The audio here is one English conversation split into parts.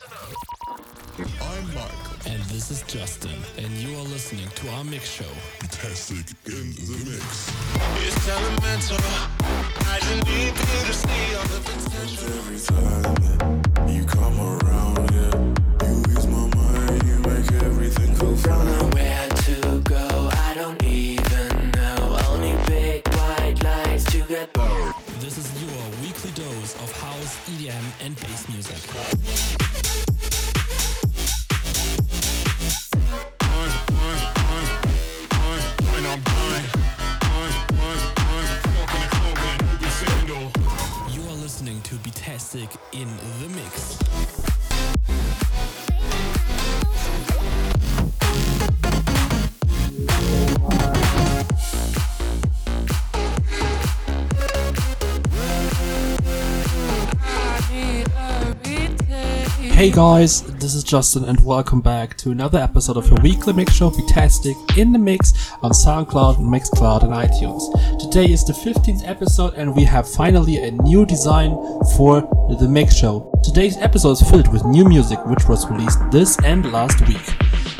I'm Mark. And this is Justin, and you are listening to our mix show. Fantastic in the mix. It's elemental. I just need you to see all the potential. Every time you come around, yeah, you ease my mind, you make everything feel fine. Where to go, I don't even know. Only big white lights to get This is your weekly dose of house, EDM, and bass music. Betastic in the mix. Hey guys, this is Justin and welcome back to another episode of your weekly mix show Betastic in the Mix on SoundCloud, Mixcloud and iTunes. Today is the 15th episode and we have finally a new design for the mix show. Today's episode is filled with new music which was released this and last week.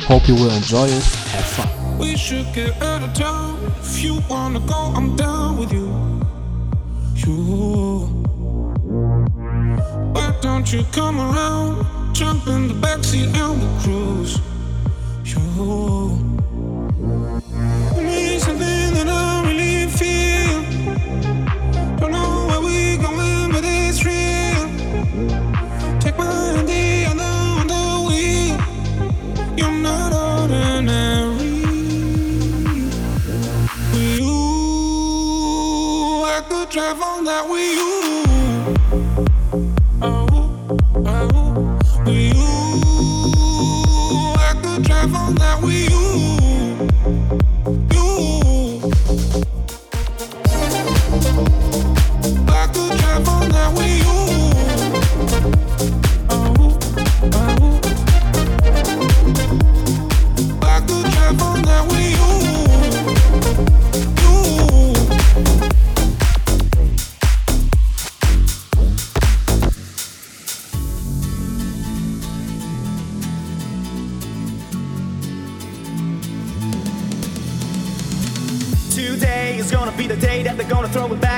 Hope you will enjoy it. Have fun. We should get out of town. If you wanna go, I'm down with you. You. Why don't you come around? Jump in the backseat and we cruise. You. Drive that with you.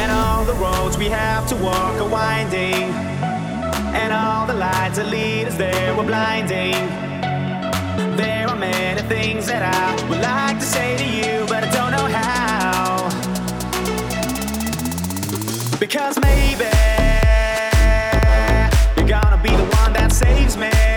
And all the roads we have to walk are winding. And all the lights that lead us there were blinding. There are many things that I would like to say to you, but I don't know how. Because maybe you're gonna be the one that saves me.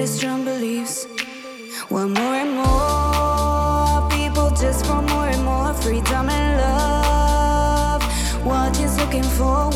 had his strong beliefs. Want more and more people just want more and more freedom and love. What he's looking for.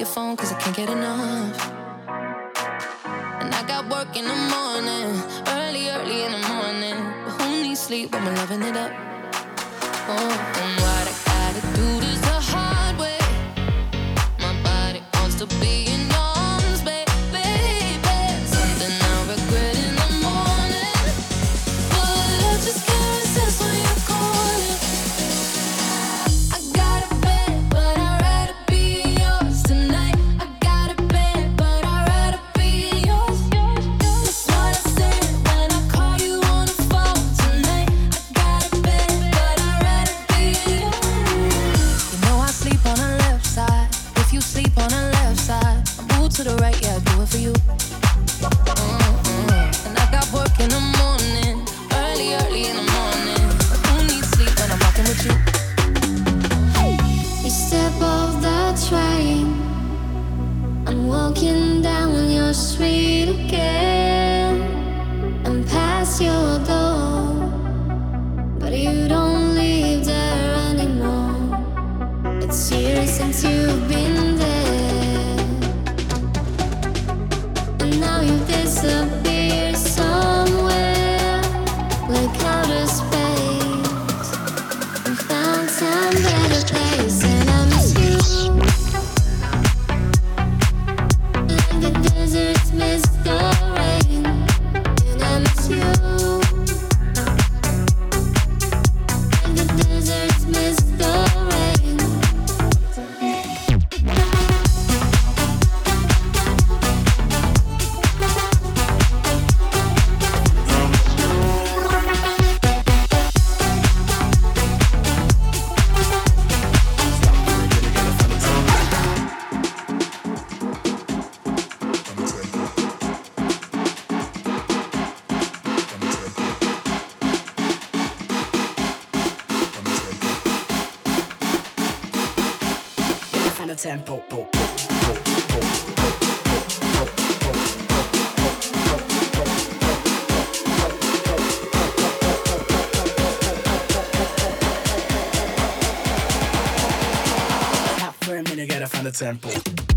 your phone cause I can't get enough. And I got work in the morning, early, early in the morning. But who needs sleep when we're loving it up? since you've been tempo. For a minute, gotta find a tempo.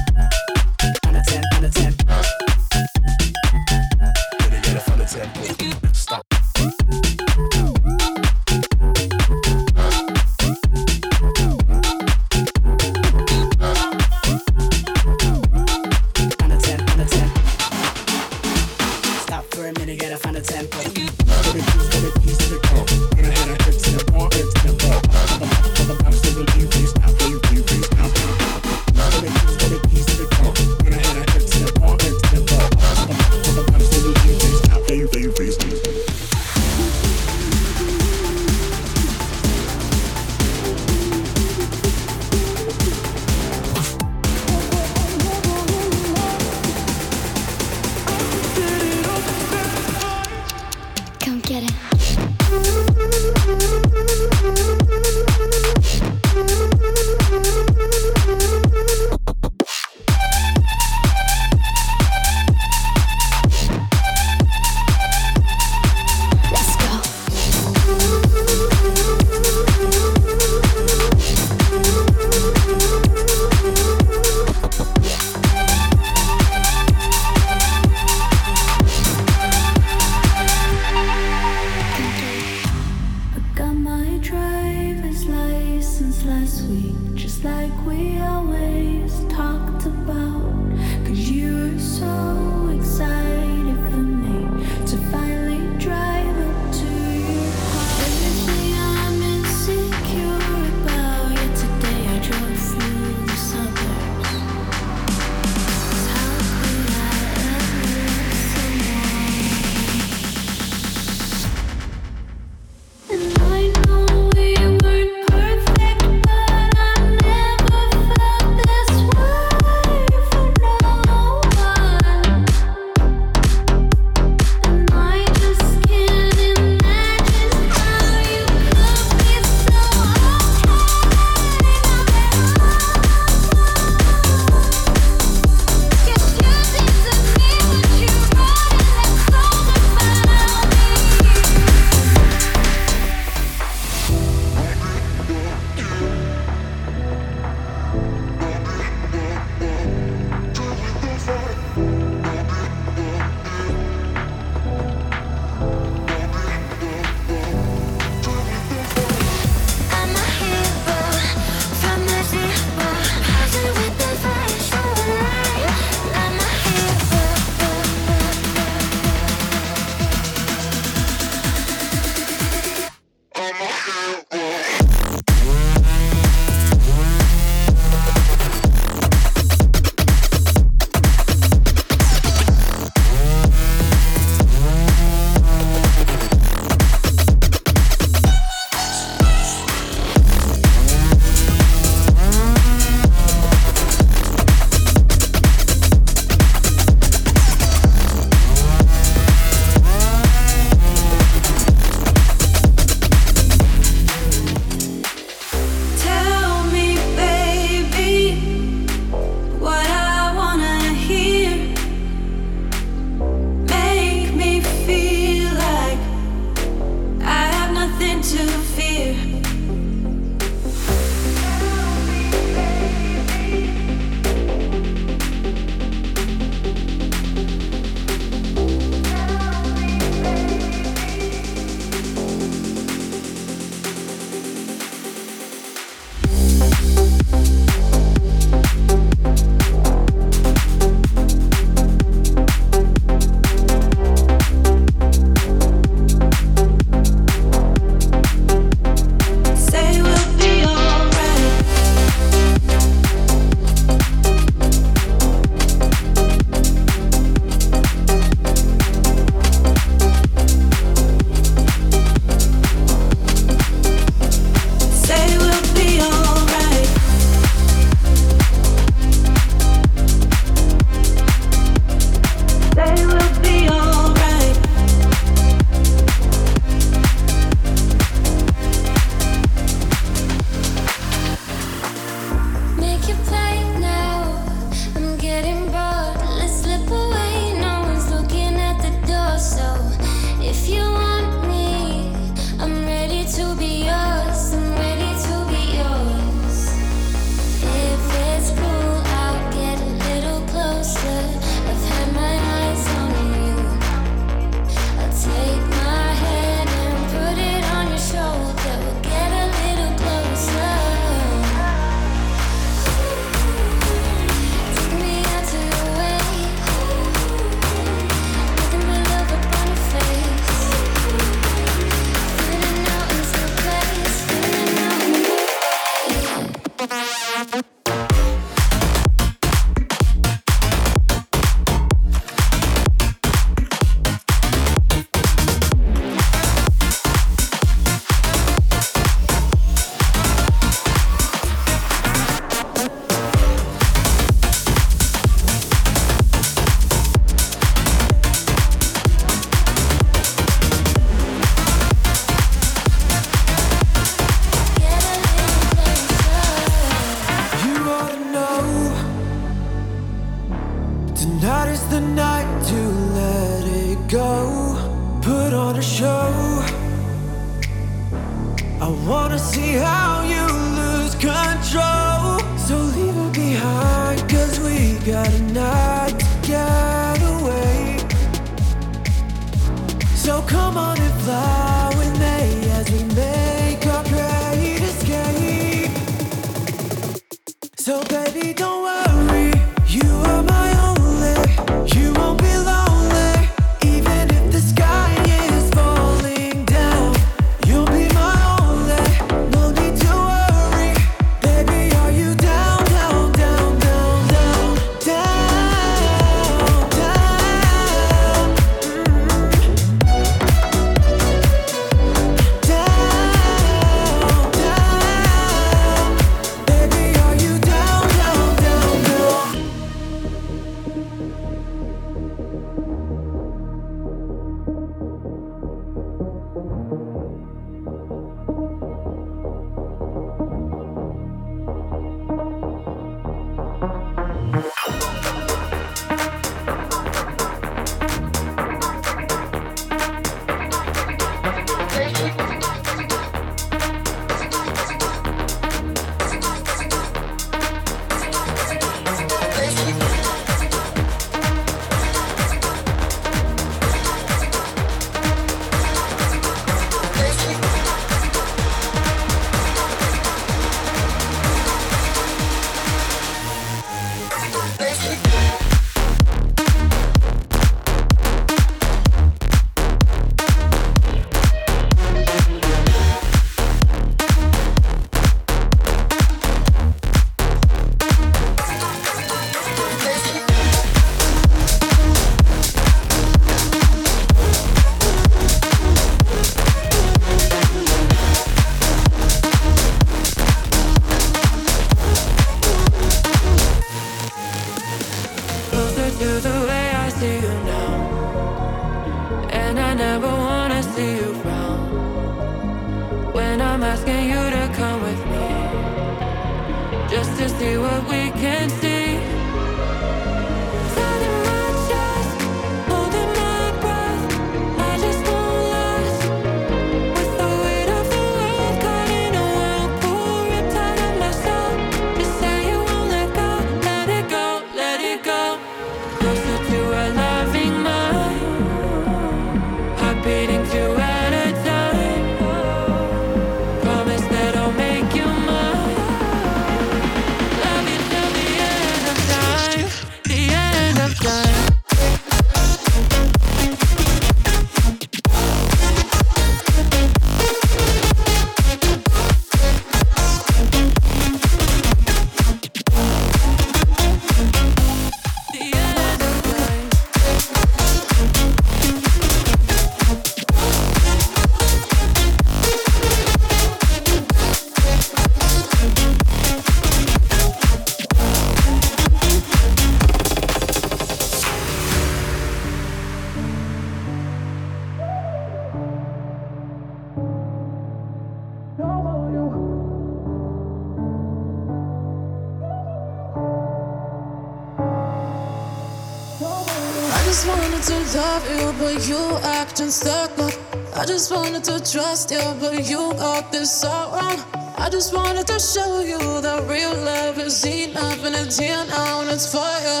often stuck up. I just wanted to trust you, but you got this all wrong. I just wanted to show you that real love is enough, and it's here now, and it's for you.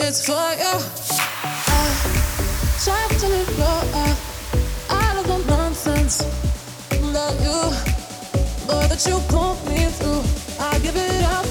It's for you. I tried to live up out of the nonsense that you, but that you pulled me through. I give it up.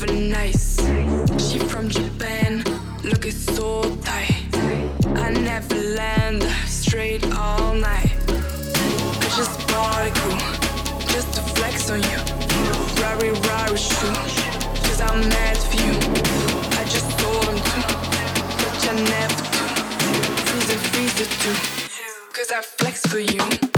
never nice. She from Japan, looking so tight. I never land straight all night. I just bought cool, just to flex on you. Rari Rari shoe, cause I'm mad for you. I just told him to, but I never do. Freezer, freezer too, cause I flex for you.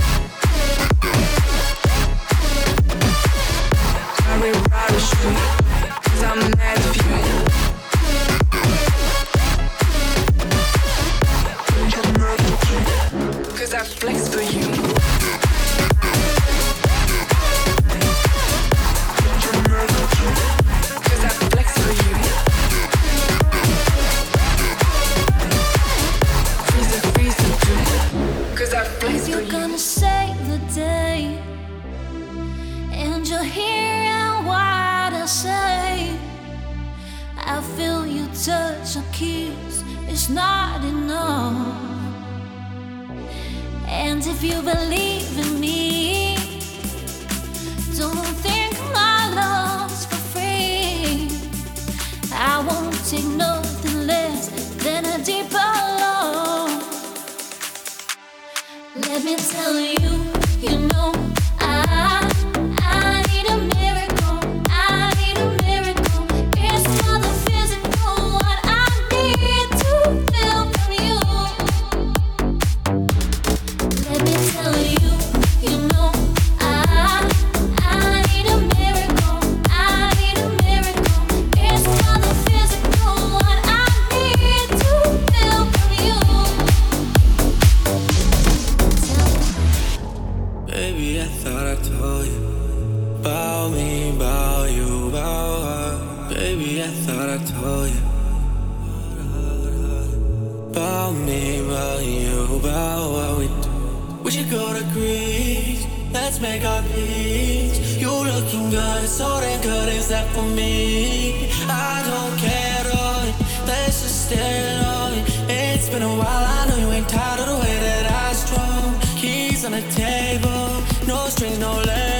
on the table, no strings, no legs.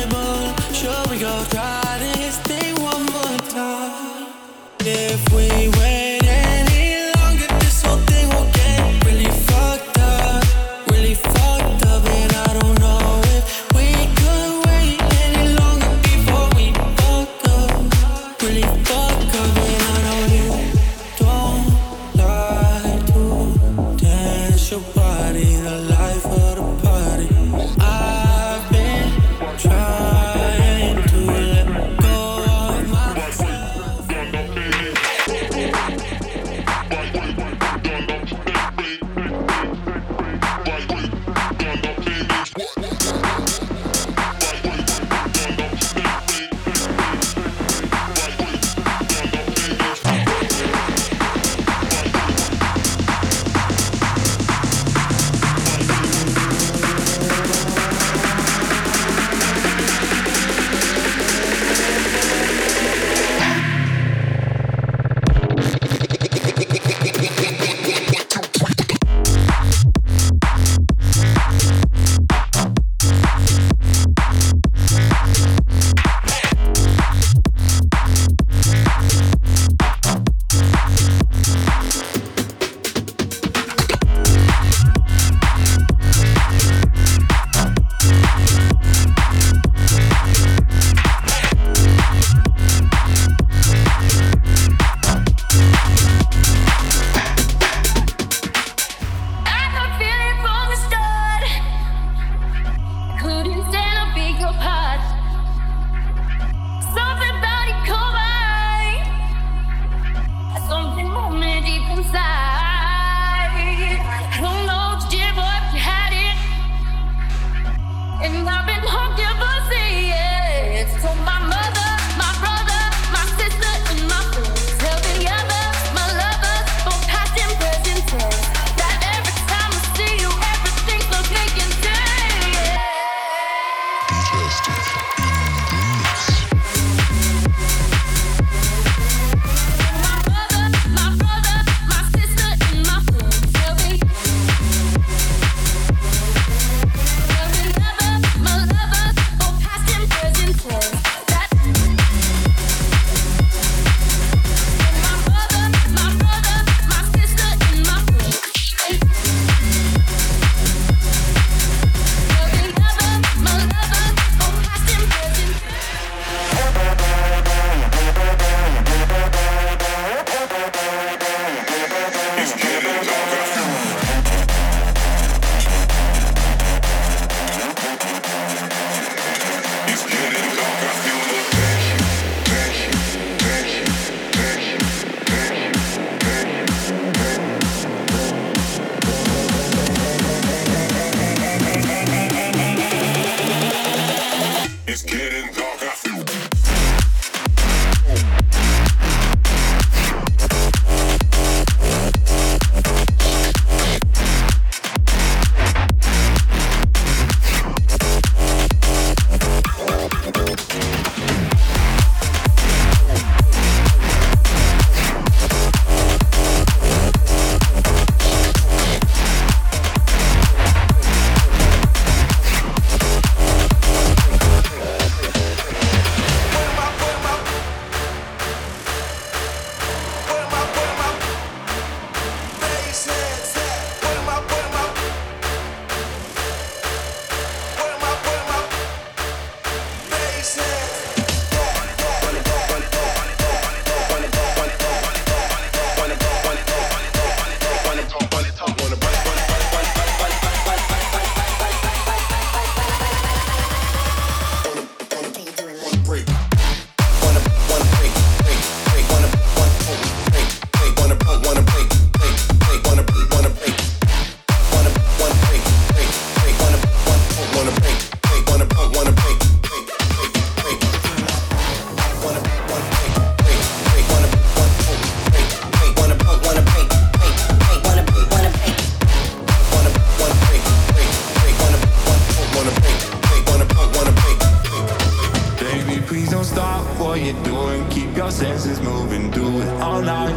please don't stop what you're doing. Keep your senses moving, do it all night,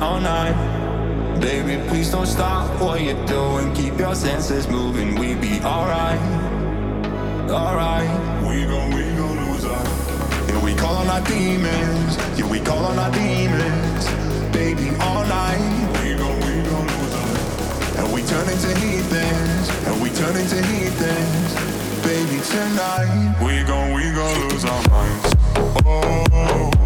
all night. Baby, please don't stop what you're doing. Keep your senses moving, we be alright, alright. We gon' we gon' lose our. Yeah, we call on our demons. Yeah, we call on our demons. Baby, all night. We gon' we gon' lose our. And we turn into heathens. And we turn into heathens. Baby, tonight. We gon' we gon' lose our minds. Oh,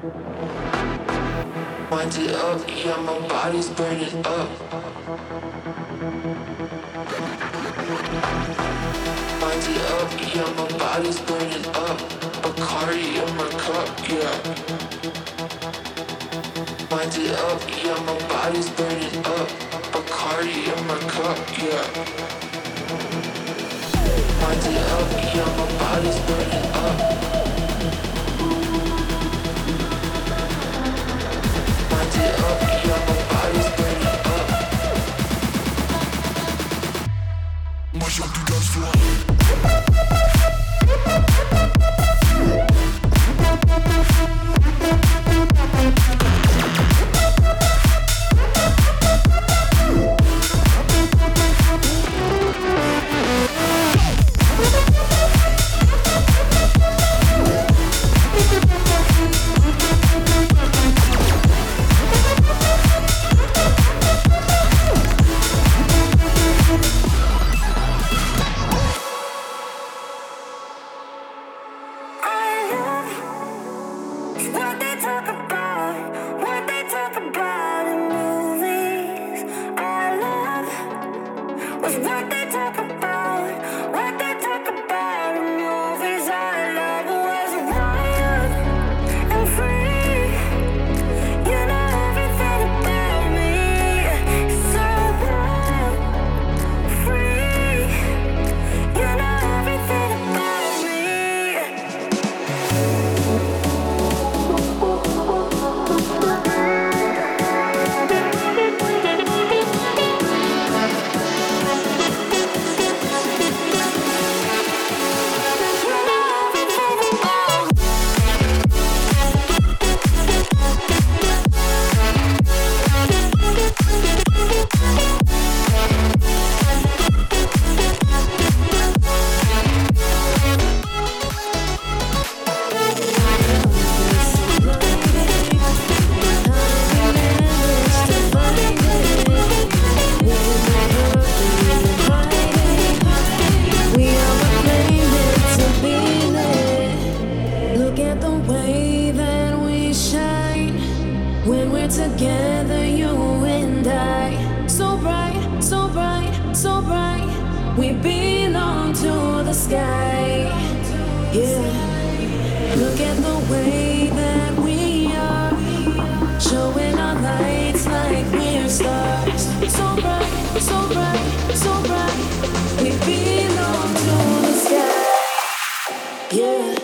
Wind it up, yeah, my body's burning up. Wind it up, yeah, my body's burning up. Bacardi in my cup, yeah. Wind it up, yeah, my body's burning up. Bacardi in my cup, yeah. Wind it up, yeah, my body's burning up. Together, you and I. So bright, so bright, so bright. We belong to the sky. Yeah. Look at the way that we are showing our lights like we're stars. So bright, so bright, so bright. We belong to the sky. Yeah.